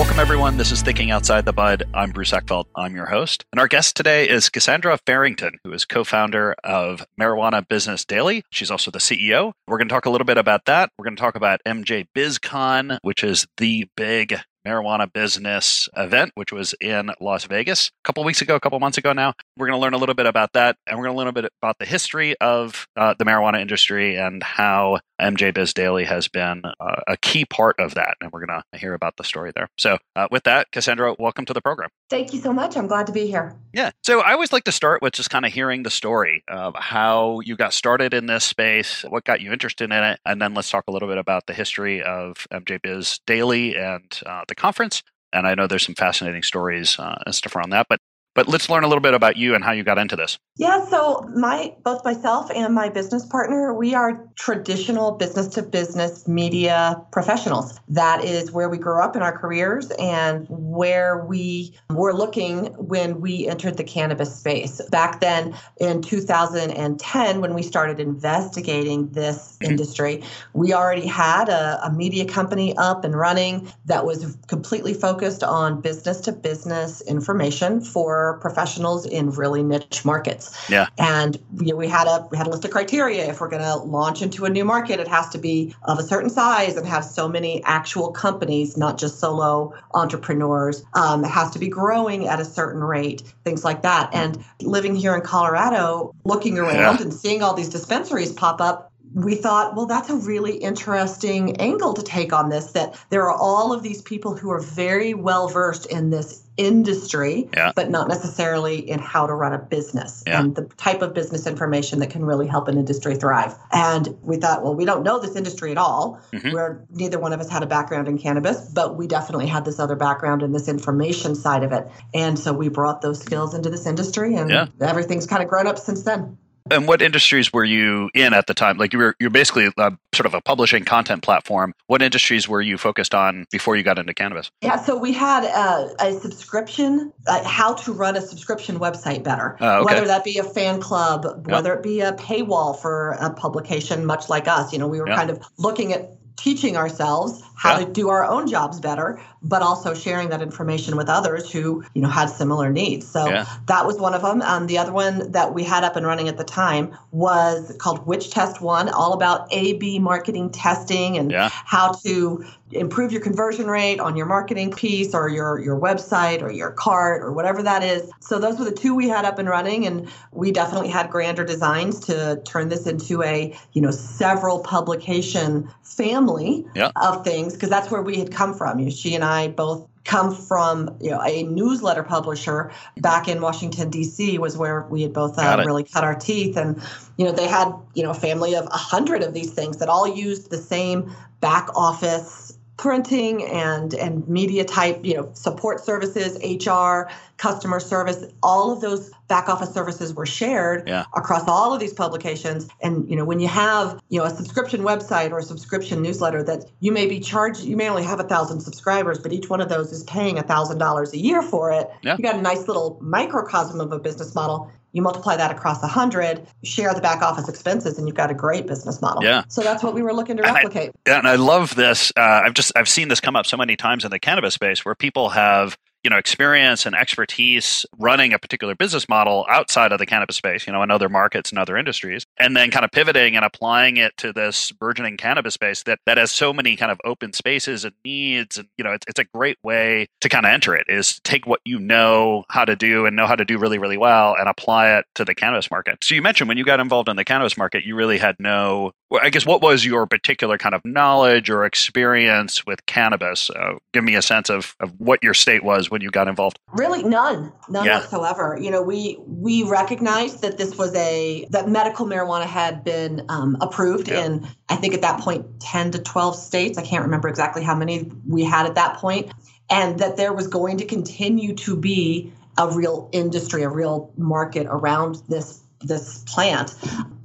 Welcome, everyone. This is Thinking Outside the Bud. I'm Bruce Eckfeldt. I'm your host. And our guest today is Cassandra Farrington, who is co founder of Marijuana Business Daily. She's also the CEO. We're going to talk a little bit about that. We're going to talk about MJ BizCon, which is the big marijuana business event, which was in Las Vegas a couple weeks ago, a couple months ago now. We're going to learn a little bit about that, and we're going to learn a bit about the history of uh, the marijuana industry and how MJ Biz Daily has been uh, a key part of that. And we're going to hear about the story there. So, uh, with that, Cassandra, welcome to the program. Thank you so much. I'm glad to be here. Yeah. So, I always like to start with just kind of hearing the story of how you got started in this space, what got you interested in it, and then let's talk a little bit about the history of MJ Biz Daily and uh, the conference. And I know there's some fascinating stories uh, and stuff around that. But but let's learn a little bit about you and how you got into this. Yeah, so my both myself and my business partner, we are traditional business to business media professionals. That is where we grew up in our careers and where we were looking when we entered the cannabis space. Back then in 2010 when we started investigating this mm-hmm. industry, we already had a, a media company up and running that was completely focused on business to business information for professionals in really niche markets. Yeah. And you know, we had a we had a list of criteria. If we're going to launch into a new market, it has to be of a certain size and have so many actual companies, not just solo entrepreneurs. Um, it has to be growing at a certain rate, things like that. And living here in Colorado, looking around yeah. and seeing all these dispensaries pop up, we thought, well, that's a really interesting angle to take on this. That there are all of these people who are very well versed in this industry, yeah. but not necessarily in how to run a business yeah. and the type of business information that can really help an industry thrive. And we thought, well, we don't know this industry at all. Mm-hmm. Where neither one of us had a background in cannabis, but we definitely had this other background in this information side of it. And so we brought those skills into this industry, and yeah. everything's kind of grown up since then. And what industries were you in at the time? Like you were, you're basically a, sort of a publishing content platform. What industries were you focused on before you got into cannabis? Yeah, so we had a, a subscription, uh, how to run a subscription website better. Uh, okay. Whether that be a fan club, whether it be a paywall for a publication, much like us. You know, we were kind of looking at teaching ourselves how yeah. to do our own jobs better but also sharing that information with others who you know had similar needs so yeah. that was one of them um, the other one that we had up and running at the time was called WhichTestWon all about a b marketing testing and yeah. how to improve your conversion rate on your marketing piece or your your website or your cart or whatever that is. So those were the two we had up and running and we definitely had grander designs to turn this into a, you know, several publication family yeah. of things because that's where we had come from. You she and I both come from you know a newsletter publisher back in Washington D.C. was where we had both uh, really cut our teeth, and you know they had you know a family of a hundred of these things that all used the same back office printing and and media type you know support services hr customer service all of those back office services were shared yeah. across all of these publications and you know when you have you know a subscription website or a subscription newsletter that you may be charged you may only have a thousand subscribers but each one of those is paying a thousand dollars a year for it yeah. you got a nice little microcosm of a business model you multiply that across a 100 share the back office expenses and you've got a great business model. Yeah. So that's what we were looking to replicate and I, yeah, and I love this uh, i've just i've seen this come up so many times in the cannabis space where people have you know experience and expertise running a particular business model outside of the cannabis space you know in other markets and other industries and then kind of pivoting and applying it to this burgeoning cannabis space that that has so many kind of open spaces and needs and you know it's, it's a great way to kind of enter it is take what you know how to do and know how to do really really well and apply it to the cannabis market so you mentioned when you got involved in the cannabis market you really had no I guess what was your particular kind of knowledge or experience with cannabis? Uh, give me a sense of, of what your state was when you got involved. Really, none, none yeah. whatsoever. You know, we we recognized that this was a that medical marijuana had been um, approved yeah. in I think at that point ten to twelve states. I can't remember exactly how many we had at that point, and that there was going to continue to be a real industry, a real market around this this plant.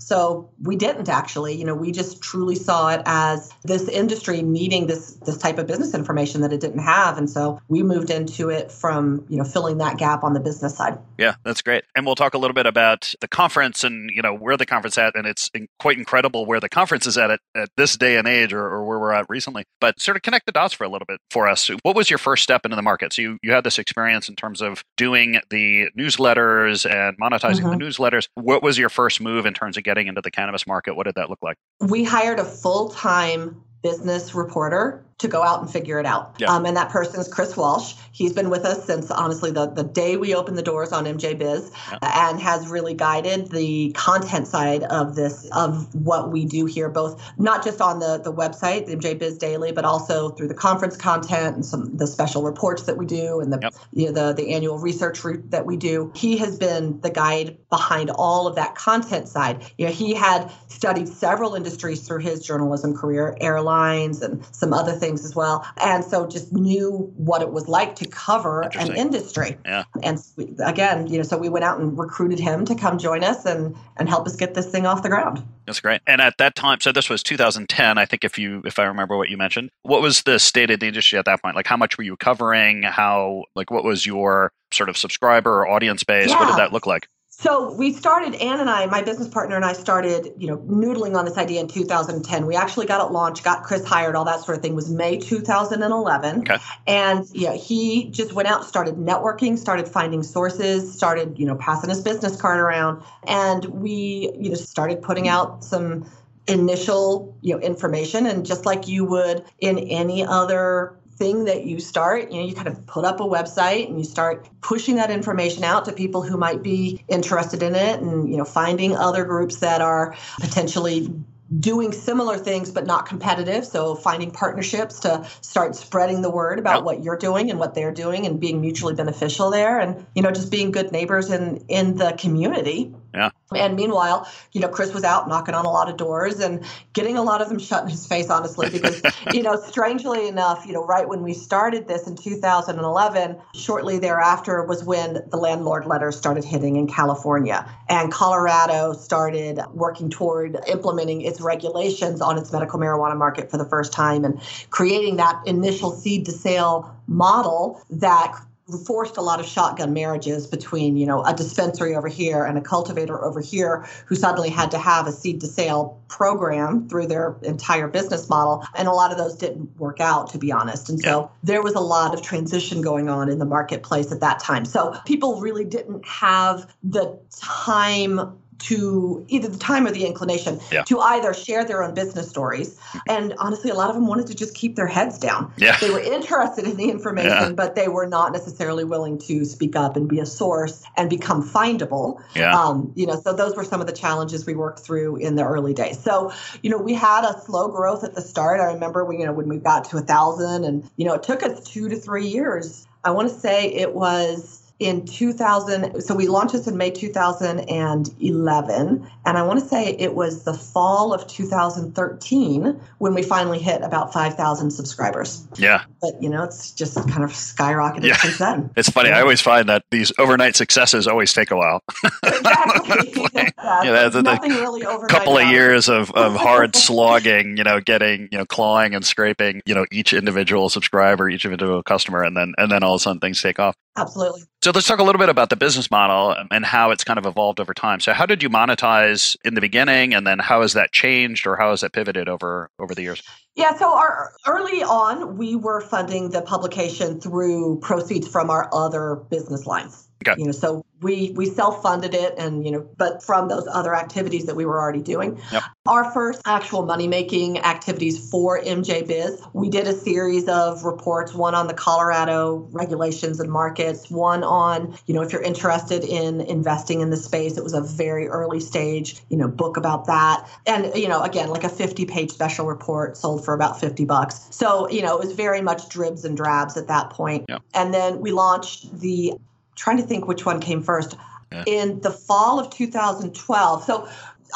So we didn't actually, you know, we just truly saw it as this industry needing this this type of business information that it didn't have, and so we moved into it from you know filling that gap on the business side. Yeah, that's great. And we'll talk a little bit about the conference and you know where the conference is at, and it's quite incredible where the conference is at at, at this day and age, or, or where we're at recently. But sort of connect the dots for a little bit for us. What was your first step into the market? So you you had this experience in terms of doing the newsletters and monetizing mm-hmm. the newsletters. What was your first move in terms of getting into the cannabis market? What did that look like? We hired a full time business reporter to go out and figure it out. Yeah. Um, and that person is Chris Walsh. He's been with us since honestly the, the day we opened the doors on MJ Biz yeah. and has really guided the content side of this, of what we do here, both not just on the, the website, the MJ Biz Daily, but also through the conference content and some the special reports that we do and the yep. you know, the, the annual research that we do. He has been the guide behind all of that content side. You know, he had studied several industries through his journalism career, airlines and some other things things as well. And so just knew what it was like to cover an industry. Yeah. And again, you know, so we went out and recruited him to come join us and and help us get this thing off the ground. That's great. And at that time, so this was 2010, I think if you if I remember what you mentioned. What was the state of the industry at that point? Like how much were you covering? How like what was your sort of subscriber or audience base? Yeah. What did that look like? So we started, Ann and I, my business partner and I started, you know, noodling on this idea in 2010. We actually got it launched, got Chris hired, all that sort of thing was May 2011. Okay. And yeah, he just went out, started networking, started finding sources, started, you know, passing his business card around. And we, you know, started putting out some initial, you know, information. And just like you would in any other thing that you start you know you kind of put up a website and you start pushing that information out to people who might be interested in it and you know finding other groups that are potentially doing similar things but not competitive. So finding partnerships to start spreading the word about what you're doing and what they're doing and being mutually beneficial there and you know just being good neighbors in in the community. Yeah. And meanwhile, you know, Chris was out knocking on a lot of doors and getting a lot of them shut in his face, honestly, because, you know, strangely enough, you know, right when we started this in 2011, shortly thereafter was when the landlord letters started hitting in California. And Colorado started working toward implementing its regulations on its medical marijuana market for the first time and creating that initial seed to sale model that forced a lot of shotgun marriages between you know a dispensary over here and a cultivator over here who suddenly had to have a seed to sale program through their entire business model. And a lot of those didn't work out to be honest. And so yeah. there was a lot of transition going on in the marketplace at that time. So people really didn't have the time to either the time or the inclination Yeah. to either share their own business stories. And honestly, a lot of them wanted to just keep their heads down. Yeah. They were interested in the information, Yeah. but they were not necessarily willing to speak up and be a source and become findable. Yeah. Um, you know, so those were some of the challenges we worked through in the early days. So, you know, we had a slow growth at the start. I remember we, you know, when we got to a thousand and, you know, it took us two to three years. I want to say it was in 2000 so we launched this in may 2011 and i want to say it was the fall of 2013 when we finally hit about 5000 subscribers yeah. but you know it's just kind of skyrocketed Yeah. since then It's funny. I always find that these overnight successes always take a while. exactly yeah, Yeah, that's the- nothing really A overnight couple of years of, of hard slogging, you know, getting, you know, clawing and scraping, you know, each individual subscriber, each individual customer, and then and then all of a sudden things take off. Absolutely So let's talk a little bit about the business model and how it's kind of evolved over time. So how did you monetize in the beginning and then how has that changed or how has that pivoted over over the years? Yeah, so our early on, we were funding the publication through proceeds from our other business lines. Okay. You know, so we we self-funded it and you know, but from those other activities that we were already doing. Yep. Our first actual money-making activities for MJ Biz, we did a series of reports, one on the Colorado regulations and markets, one on, you know, if you're interested in investing in the space, it was a very early stage, you know, book about that. And, you know, again, like a 50 page special report sold for about 50 bucks. So, you know, it was very much dribs and drabs at that point. Yep. And then we launched the, trying to think which one came first, Yeah. in the fall of 2012. So,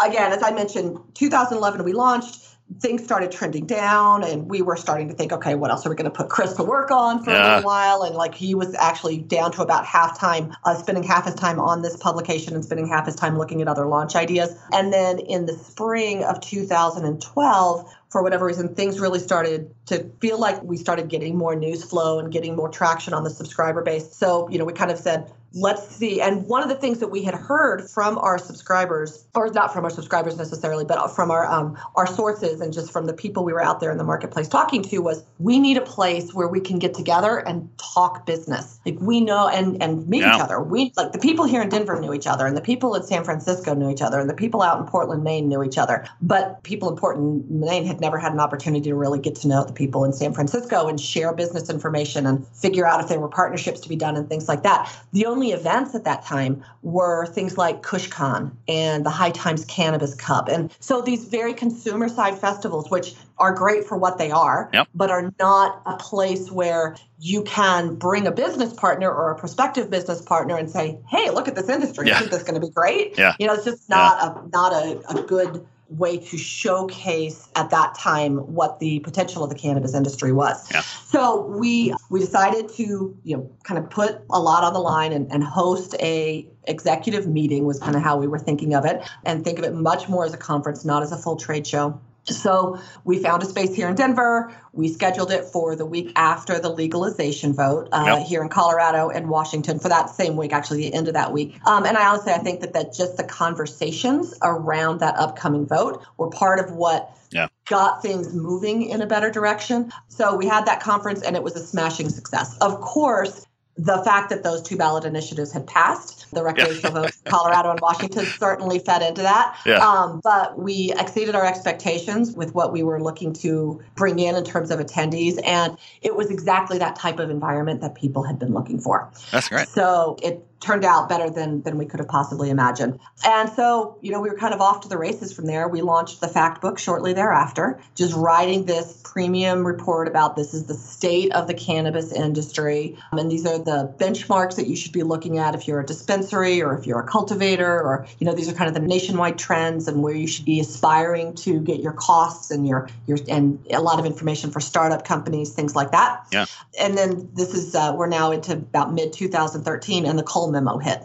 again, as I mentioned, 2011 we launched. Things started trending down, and we were starting to think, okay, what else are we going to put Chris to work on for a Yeah. little while? And like he was actually down to about half time, uh, spending half his time on this publication and spending half his time looking at other launch ideas. And then in the spring of 2012, for whatever reason, things really started to feel like we started getting more news flow and getting more traction on the subscriber base. So, you know, we kind of said, let's see. And one of the things that we had heard from our subscribers, or not from our subscribers necessarily, but from our um, our sources and just from the people we were out there in the marketplace talking to, was we need a place where we can get together and talk business. Like we know and and meet Yeah. each other. We like the people here in Denver knew each other, and the people in San Francisco knew each other, and the people out in Portland, Maine knew each other. But people in Portland, Maine had never had an opportunity to really get to know the people in San Francisco and share business information and figure out if there were partnerships to be done and things like that. The only events at that time were things like KushCon and the High Times Cannabis Cup. And so these very consumer side festivals, which are great for what they are, Yep. but are not a place where you can bring a business partner or a prospective business partner and say, "Hey, look at this industry. Yeah. Isn't this going to be great?" Yeah. You know, it's just not a not a, a good way to showcase at that time what the potential of the cannabis industry was. Yeah. So we we decided to you know kind of put a lot on the line and, and host a executive meeting was kind of how we were thinking of it and think of it much more as a conference, not as a full trade show. So we found a space here in Denver. We scheduled it for the week after the legalization vote uh, Yep. here in Colorado and Washington for that same week, actually the end of that week. Um, and I honestly, I think that that just the conversations around that upcoming vote were part of what Yeah. got things moving in a better direction. So we had that conference and it was a smashing success. Of course, the fact that those two ballot initiatives had passed, the recreational votes, in Colorado and Washington certainly fed into that. Yeah. Um, but we exceeded our expectations with what we were looking to bring in in terms of attendees. And it was exactly that type of environment that people had been looking for. That's great. So it turned out better than than we could have possibly imagined. And so, you know, we were kind of off to the races from there. We launched the fact book shortly thereafter, just writing this premium report about this is the state of the cannabis industry. Um, and these are the benchmarks that you should be looking at if you're a dispensary or if you're a cultivator or, you know, these are kind of the nationwide trends and where you should be aspiring to get your costs and your your and a lot of information for startup companies, things like that. Yeah. And then this is uh, we're now into about mid 2013 and the Cole memo hit.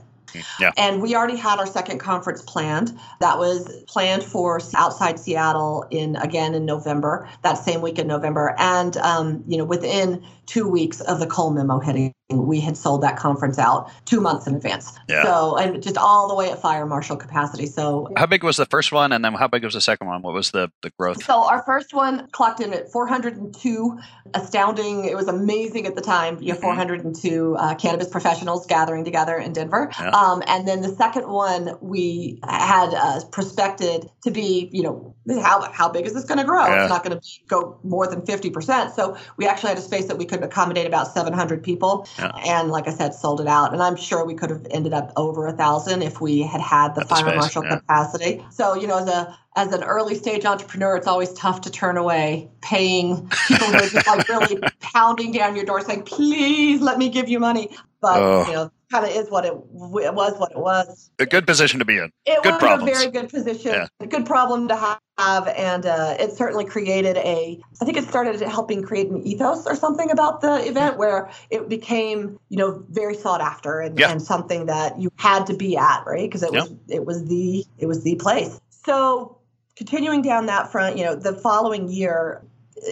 Yeah. And we already had our second conference planned. That was planned for outside Seattle in again in November, that same week in November. And um, you know, within two weeks of the Cole memo hitting, we had sold that conference out two months in advance. Yeah. So, and just all the way at fire marshal capacity. So, How big was the first one, and then how big was the second one? What was the the growth? so our first one clocked in at 402. Astounding. It was amazing at the time. You have Mhm. 402 uh, cannabis professionals gathering together in Denver. Yeah. Um, and then the second one we had uh, prospected to be, you know, how, how big is this going to grow? Yeah. It's not going to go more than 50%. So we actually had a space that we could accommodate about 700 people. Yeah. And like I said, sold it out. And I'm sure we could have ended up over a thousand if we had had the Had the fire space, marshal yeah. capacity. So, you know, as a as an early stage entrepreneur, it's always tough to turn away paying people who are just like really pounding down your door saying, please let me give you money. But, Oh. you know, kind of is what it, it was what it was. A good position to be in. It Good was problems. a very good position, Yeah. a good problem to have, and uh, it certainly created a. I think it started helping create an ethos or something about the event where it became, you know, very sought after and, Yeah. and something that you had to be at, right? Because it was it was the it was the place. So continuing down that front, you know, the following year,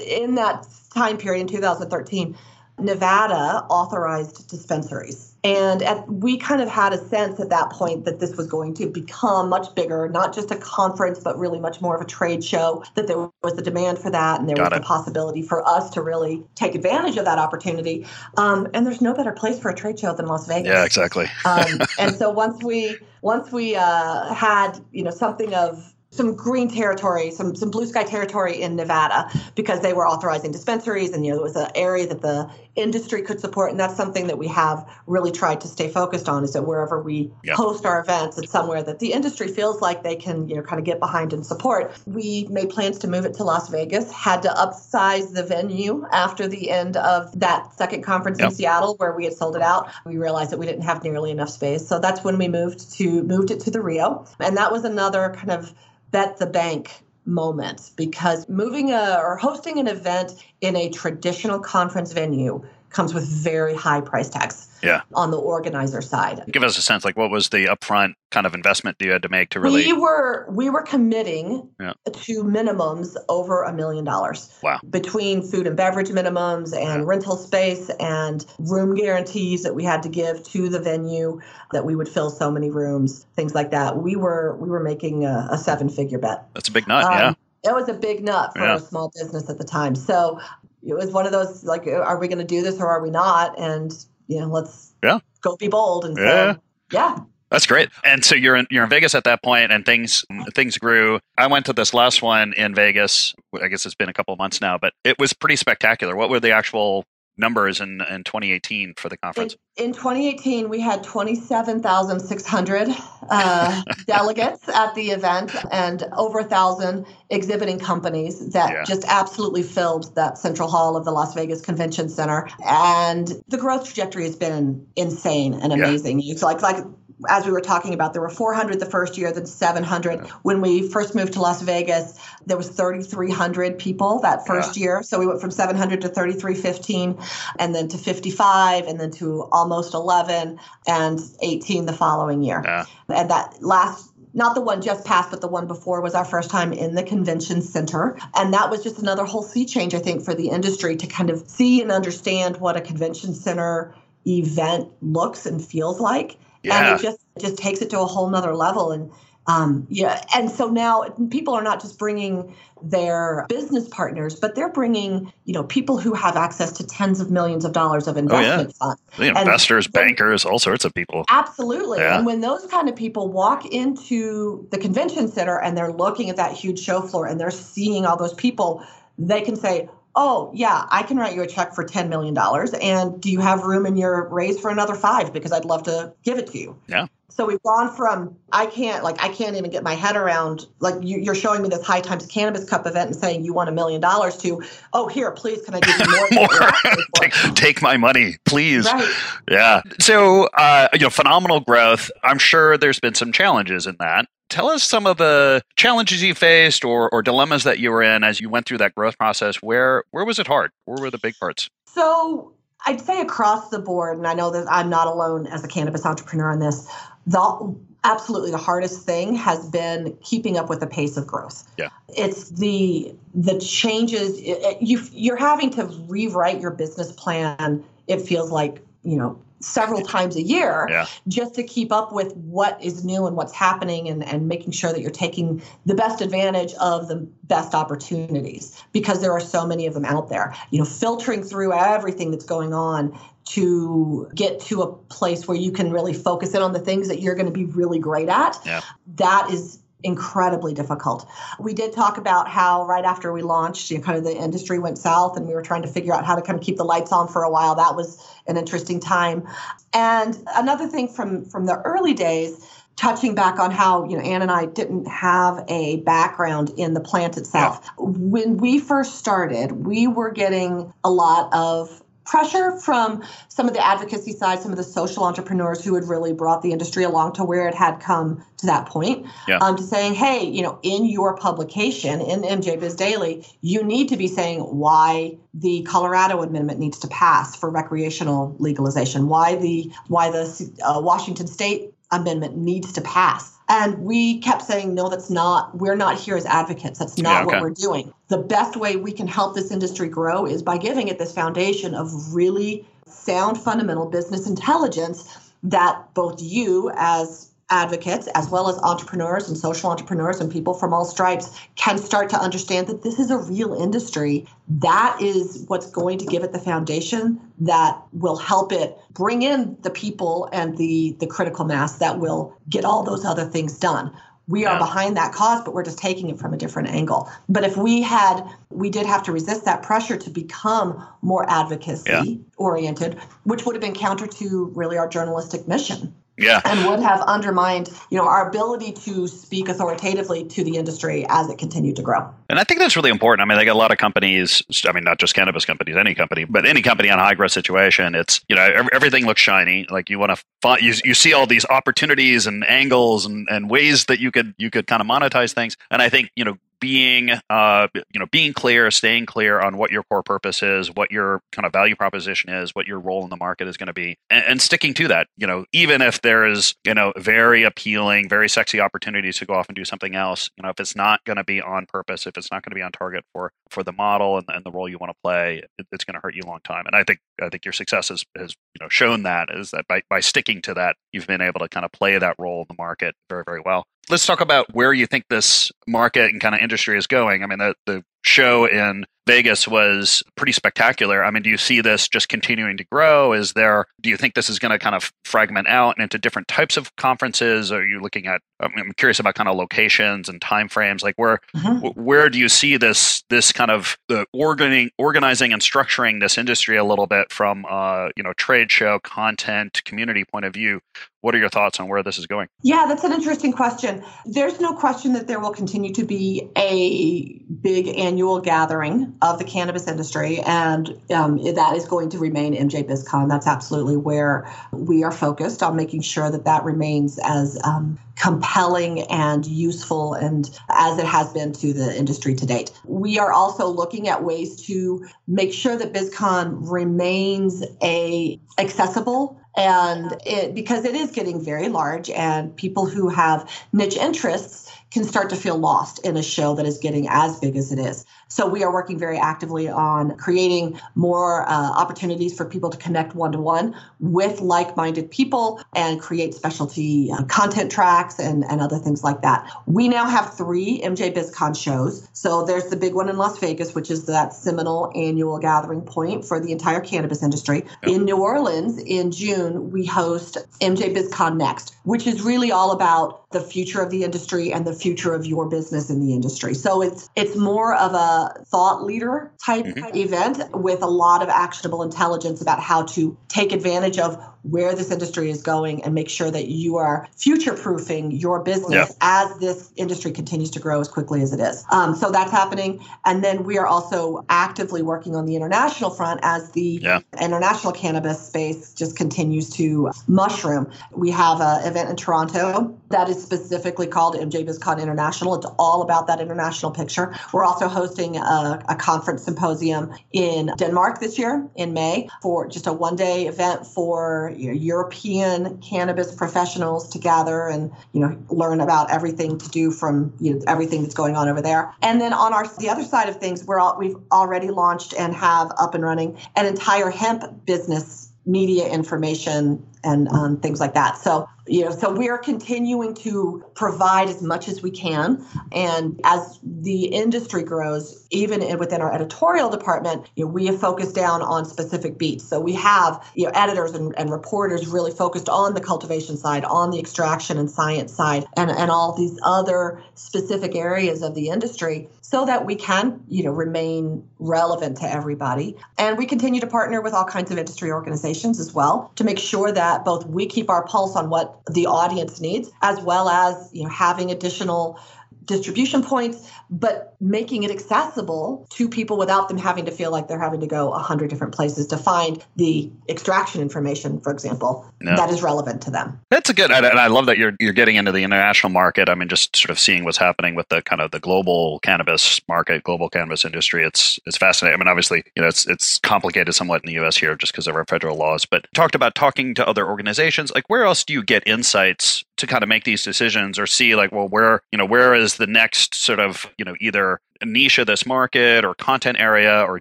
in that time period in 2013, Nevada authorized dispensaries. And at, we kind of had a sense at that point that this was going to become much bigger, not just a conference, but really much more of a trade show, that there was the demand for that and there Got was it. the possibility for us to really take advantage of that opportunity. Um, and there's no better place for a trade show than Las Vegas Yeah, exactly. um, and so once we once we uh, had you know something of some green territory, some some blue sky territory in Nevada because they were authorizing dispensaries, and you know it was an area that the industry could support, and that's something that we have really tried to stay focused on. Is that wherever we Yeah. host our events, it's somewhere that the industry feels like they can you know kind of get behind and support. We made plans to move it to Las Vegas, had to upsize the venue after the end of that second conference Yep. in Seattle where we had sold it out. We realized that we didn't have nearly enough space, so that's when we moved to moved it to the Rio, and that was another kind of bet the bank moment because moving a, or hosting an event in a traditional conference venue comes with very high price tags Yeah. on the organizer side. Give us a sense, like what was the upfront kind of investment you had to make to really? We were we were committing Yeah. to minimums over a million dollars. Wow. Between food and beverage minimums and Yeah. rental space and room guarantees that we had to give to the venue that we would fill so many rooms, things like that. We were we were making a, a seven figure bet. That's a big nut. Um, yeah. It was a big nut for Yeah. a small business at the time. So it was one of those like, uh, are we going to do this or are we not? And you know, let's Yeah. go be bold. And Yeah. so, yeah, That's great. And so you're in you're in Vegas at that point, and things things grew. I went to this last one in Vegas. I guess it's been a couple of months now, but it was pretty spectacular. What were the actual numbers in, in 2018 for the conference? in 2018, we had 27,600 uh, delegates at the event and over a thousand exhibiting companies that Yeah. just absolutely filled that central hall of the Las Vegas Convention Center. And the growth trajectory has been insane and Yeah. amazing. It's like like as we were talking about, there were 400 the first year, then 700. When we first moved to Las Vegas, there was 3,300 people that first year. So we went from 700 to 3,315, and then to 55, and then to almost 11, and 18 the following year. Yeah. And that last not the one just passed, but the one before was our first time in the convention center. And that was just another whole sea change, I think, for the industry to kind of see and understand what a convention center event looks and feels like. Yeah. And it just it just takes it to a whole nother level. And um, yeah, and so now people are not just bringing their business partners, but they're bringing you know people who have access to tens of millions of dollars of investment funds. The investors, when- bankers, all sorts of people. Absolutely. Yeah. And when those kind of people walk into the convention center and they're looking at that huge show floor and they're seeing all those people, they can say, Oh, yeah, I can write you a check for $10 million. And do you have room in your raise for another five? Because I'd love to give it to you. Yeah. So we've gone from I can't like I can't even get my head around like you, you're showing me this High Times Cannabis Cup event and saying you want a million dollars to oh here please can I give you more? More. what you're asking for?" take, take my money, please. Right. Yeah. So, uh, you know, phenomenal growth. I'm sure there's been some challenges in that. Tell us some of the challenges you faced or, or dilemmas that you were in as you went through that growth process. Where where was it hard? Where were the big parts? So I'd say across the board, and I know that I'm not alone as a cannabis entrepreneur in this, the absolutely the hardest thing has been keeping up with the pace of growth. Yeah. It's the the changes it- it- you you're having to rewrite your business plan it feels like you know, several times a year Yeah. just to keep up with what is new and what's happening and, and making sure that you're taking the best advantage of the best opportunities because there are so many of them out there. You know, filtering through everything that's going on to get to a place where you can really focus in on the things that you're going to be really great at. Yeah. That is incredibly difficult. We did talk about how right after we launched, you know, kind of the industry went south and we were trying to figure out how to kind of keep the lights on for a while. That was an interesting time. And another thing from from the early days touching back on how you know Ann and I didn't have a background in the plant itself. When we first started, we were getting a lot of pressure from some of the advocacy side, some of the social entrepreneurs who had really brought the industry along to where it had come to that point. Yeah. Um, to saying, hey, you know, in your publication in MJ Biz Daily, you need to be saying why the Colorado amendment needs to pass for recreational legalization, why the why the uh, Washington State amendment needs to pass. And we kept saying, no, that's not, we're not here as advocates. That's not Yeah, okay. what we're doing. The best way we can help this industry grow is by giving it this foundation of really sound fundamental business intelligence that both you as advocates as well as entrepreneurs and social entrepreneurs and people from all stripes can start to understand that this is a real industry. That is what's going to give it the foundation that will help it bring in the people and the the critical mass that will get all those other things done. We are behind that cause but we're just taking it from a different angle. But if we had we did have to resist that pressure to become more advocacy Yeah. oriented which would have been counter to really our journalistic mission Yeah. and would have undermined you know our ability to speak authoritatively to the industry as it continued to grow And I think that's really important. I mean, they got a lot of companies. I mean, not just cannabis companies, any company, but any company on a high growth situation. It's you know everything looks shiny. Like you want to find you, you see all these opportunities and angles and, and ways that you could you could kind of monetize things. And I think you know being uh you know being clear, staying clear on what your core purpose is, what your kind of value proposition is, what your role in the market is going to be, and, and sticking to that. You know, even if there is you know very appealing, very sexy opportunities to go off and do something else. You know, if it's not going to be on purpose, if it's not going to be on target for for the model and, and the role you want to play, it, it's going to hurt you a long time. And I think I think your success has, has you know shown that is that by by sticking to that, you've been able to kind of play that role in the market very very well. Let's talk about where you think this market and kind of industry is going. I mean, the the show in Vegas was pretty spectacular. I mean, do you see this just continuing to grow? Is there, do you think this is going to kind of fragment out into different types of conferences? Are you looking at, I'm curious about kind of locations and timeframes. Like where, wh- where do you see this, this kind of the organizing, organizing and structuring this industry a little bit from, uh, you know, trade show content, community point of view? What are your thoughts on where this is going? Yeah, that's an interesting question. There's no question that there will continue to be a big annual gathering of the cannabis industry, and um, that is going to remain MJ BizCon. That's absolutely where we are focused on making sure that that remains as um, compelling and useful and as it has been to the industry to date. We are also looking at ways to make sure that BizCon remains a accessible and it because it is getting very large and people who have niche interests can start to feel lost in a show that is getting as big as it is. So we are working very actively on creating more uh, opportunities for people to connect one to one with like-minded people and create specialty uh, content tracks and, and other things like that. We now have three MJ BizCon shows. So there's the big one in Las Vegas, which is that seminal annual gathering point for the entire cannabis industry. In New Orleans in June, we host MJ BizCon Next, which is really all about the future of the industry and the future of your business in the industry. So it's it's more of a thought leader type mm-hmm. event with a lot of actionable intelligence about how to take advantage of where this industry is going and make sure that you are future proofing your business Yeah. as this industry continues to grow as quickly as it is. Um, so that's happening. And then we are also actively working on the international front as the Yeah. international cannabis space just continues to mushroom. We have an event in Toronto that is specifically called MJ BizCon International. It's all about that international picture. We're also hosting a, a conference symposium in Denmark this year in May for just a one day event for you know, European cannabis professionals to gather and you know learn about everything to do from you know everything that's going on over there. And then on our the other side of things, we're all, we've already launched and have up and running an entire hemp business media information and um, things like that. So, you know, so we're continuing to provide as much as we can. And as the industry grows, even within our editorial department, you know, we have focused down on specific beats. So we have, you know, editors and, and reporters really focused on the cultivation side, on the extraction and science side, and, and all these other specific areas of the industry so that we can, you know, remain relevant to everybody. And we continue to partner with all kinds of industry organizations as well to make sure that both we keep our pulse on what the audience needs as well as, you know, having additional distribution points, but making it accessible to people without them having to feel like they're having to go a hundred different places to find the extraction information, for example, no. that is relevant to them. That's a good, and I love that you're you're getting into the international market. I mean, just sort of seeing what's happening with the kind of the global cannabis market, global cannabis industry. It's it's fascinating. I mean, obviously, you know, it's it's complicated somewhat in the U.S. here just because of our federal laws. But talked about talking to other organizations. Like, where else do you get insights to kind of make these decisions or see like, well, where you know where is the next sort of you know either niche of this market or content area or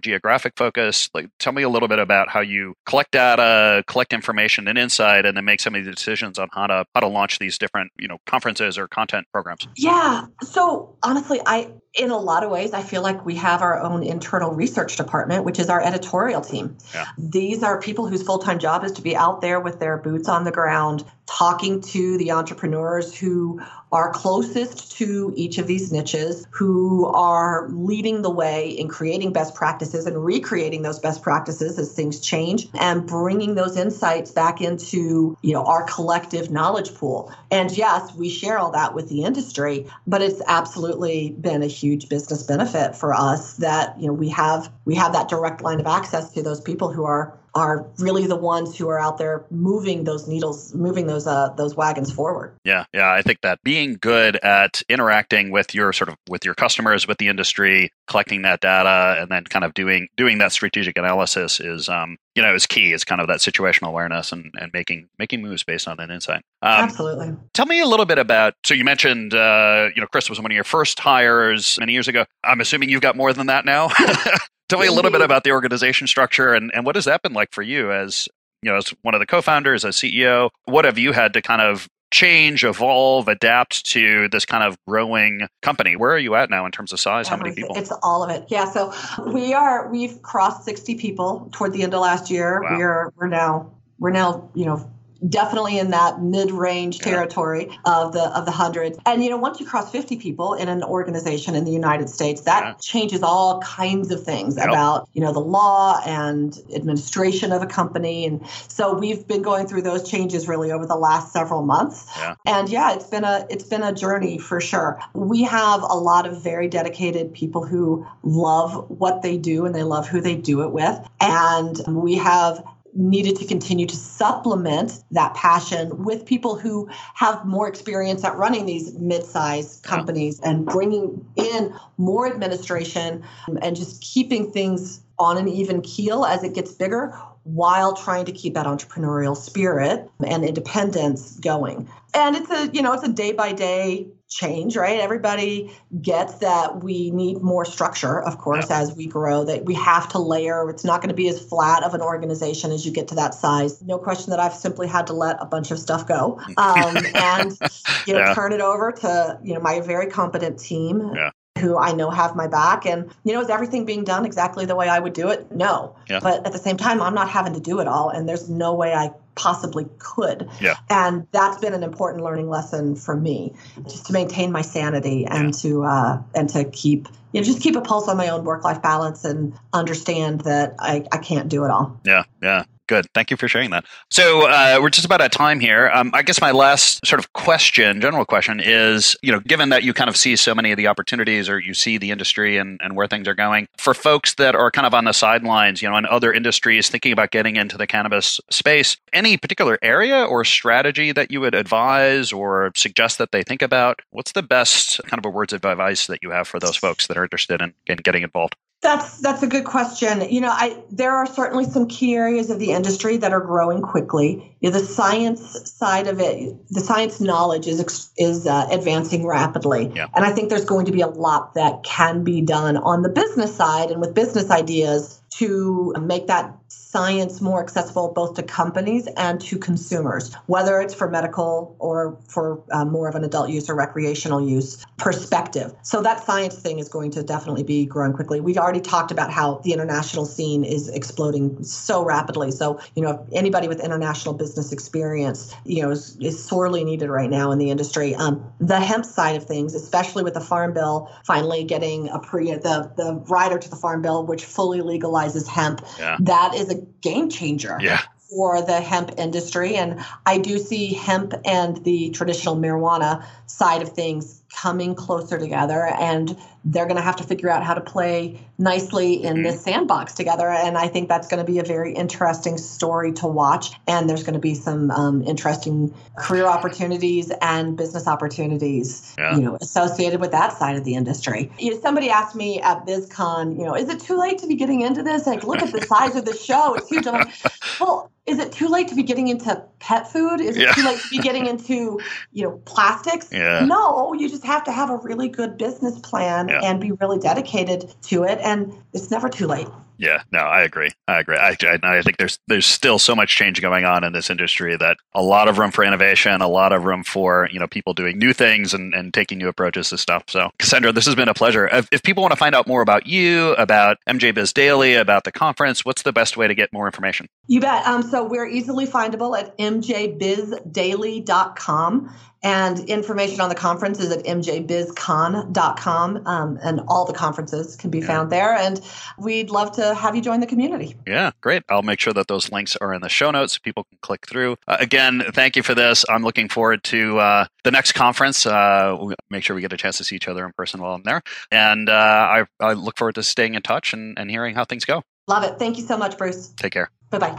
geographic focus like tell me a little bit about how you collect data collect information and insight and then make some of the decisions on how to how to launch these different you know conferences or content programs yeah so honestly i in a lot of ways, I feel like we have our own internal research department, which is our editorial team. Yeah. These are people whose full time job is to be out there with their boots on the ground, talking to the entrepreneurs who are closest to each of these niches, who are leading the way in creating best practices and recreating those best practices as things change and bringing those insights back into, you know, our collective knowledge pool. And yes, we share all that with the industry, but it's absolutely been a huge business benefit for us that you know we have we have that direct line of access to those people who are are really the ones who are out there moving those needles, moving those uh, those wagons forward. Yeah, yeah, I think that being good at interacting with your sort of with your customers, with the industry, collecting that data, and then kind of doing doing that strategic analysis is um, you know is key. It's kind of that situational awareness and, and making making moves based on that insight. Um, Absolutely. Tell me a little bit about. So you mentioned uh, you know Chris was one of your first hires many years ago. I'm assuming you've got more than that now. Tell me a little bit mm-hmm. about the organization structure and, and what has that been like for you as you know as one of the co-founders, as CEO? What have you had to kind of change, evolve, adapt to this kind of growing company? Where are you at now in terms of size? How many people? It's all of it. Yeah. So we are we've crossed 60 people toward the end of last year. Wow. We are we're now we're now, you know, definitely in that mid-range yeah. territory of the of the hundreds. And you know, once you cross 50 people in an organization in the United States, that yeah. changes all kinds of things yep. about you know the law and administration of a company. And so we've been going through those changes really over the last several months. Yeah. And yeah, it's been a it's been a journey for sure. We have a lot of very dedicated people who love what they do and they love who they do it with. And we have needed to continue to supplement that passion with people who have more experience at running these mid-sized companies and bringing in more administration um, and just keeping things on an even keel as it gets bigger while trying to keep that entrepreneurial spirit um, and independence going. And it's a, you know, it's a day by day change, right? Everybody gets that we need more structure, of course, yeah. as we grow, that we have to layer. It's not going to be as flat of an organization as you get to that size. No question that I've simply had to let a bunch of stuff go um, and, you know, yeah. turn it over to, you know, my very competent team. Yeah who I know have my back. And, you know, is everything being done exactly the way I would do it? No. Yeah. But at the same time, I'm not having to do it all. And there's no way I possibly could. Yeah. And that's been an important learning lesson for me, just to maintain my sanity and yeah. to uh, and to keep you know just keep a pulse on my own work life balance and understand that I, I can't do it all. Yeah, yeah. Good. Thank you for sharing that. So uh, we're just about at time here. Um, I guess my last sort of question, general question, is you know, given that you kind of see so many of the opportunities, or you see the industry and, and where things are going, for folks that are kind of on the sidelines, you know, in other industries, thinking about getting into the cannabis space, any particular area or strategy that you would advise or suggest that they think about? What's the best kind of a words of advice that you have for those folks that are interested in, in getting involved? That's that's a good question. You know, I there are certainly some key areas of the industry that are growing quickly. You know, the science side of it, the science knowledge is is uh, advancing rapidly, yeah. and I think there's going to be a lot that can be done on the business side and with business ideas to make that science more accessible both to companies and to consumers, whether it's for medical or for uh, more of an adult use or recreational use perspective. So that science thing is going to definitely be growing quickly. We've already talked about how the international scene is exploding so rapidly. So, you know, anybody with international business experience, you know, is, is sorely needed right now in the industry. Um, the hemp side of things, especially with the Farm Bill finally getting a pre the the rider to the Farm Bill, which fully legalizes hemp, yeah. that is a game changer. Yeah for the hemp industry. And I do see hemp and the traditional marijuana side of things coming closer together. And they're going to have to figure out how to play nicely in mm-hmm. this sandbox together. And I think that's going to be a very interesting story to watch. And there's going to be some um, interesting career opportunities and business opportunities, yeah. you know, associated with that side of the industry. You know, somebody asked me at BizCon, you know, is it too late to be getting into this? Like, look at the size of the show; it's huge. I'm like, well, is it too late to be getting into pet food? Is it yeah. too late to be getting into, you know, plastics? Yeah. No, you just have to have a really good business plan yeah. and be really dedicated to it. And it's never too late. Yeah, no, I agree. I agree. I, I, I, think there's there's still so much change going on in this industry that a lot of room for innovation, a lot of room for you know people doing new things and, and taking new approaches to stuff. So, Cassandra, this has been a pleasure. If, if people want to find out more about you, about MJ Biz Daily, about the conference, what's the best way to get more information? You bet. Um, so we're easily findable at mjbizdaily.com. And information on the conference is at mjbizcon.com. Um, and all the conferences can be yeah. found there. And we'd love to have you join the community. Yeah, great. I'll make sure that those links are in the show notes so people can click through. Uh, again, thank you for this. I'm looking forward to uh, the next conference. Uh, we'll make sure we get a chance to see each other in person while I'm there. And uh, I, I, look forward to staying in touch and, and hearing how things go. Love it. Thank you so much, Bruce. Take care. Bye bye.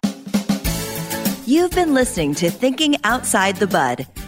You've been listening to Thinking Outside the Bud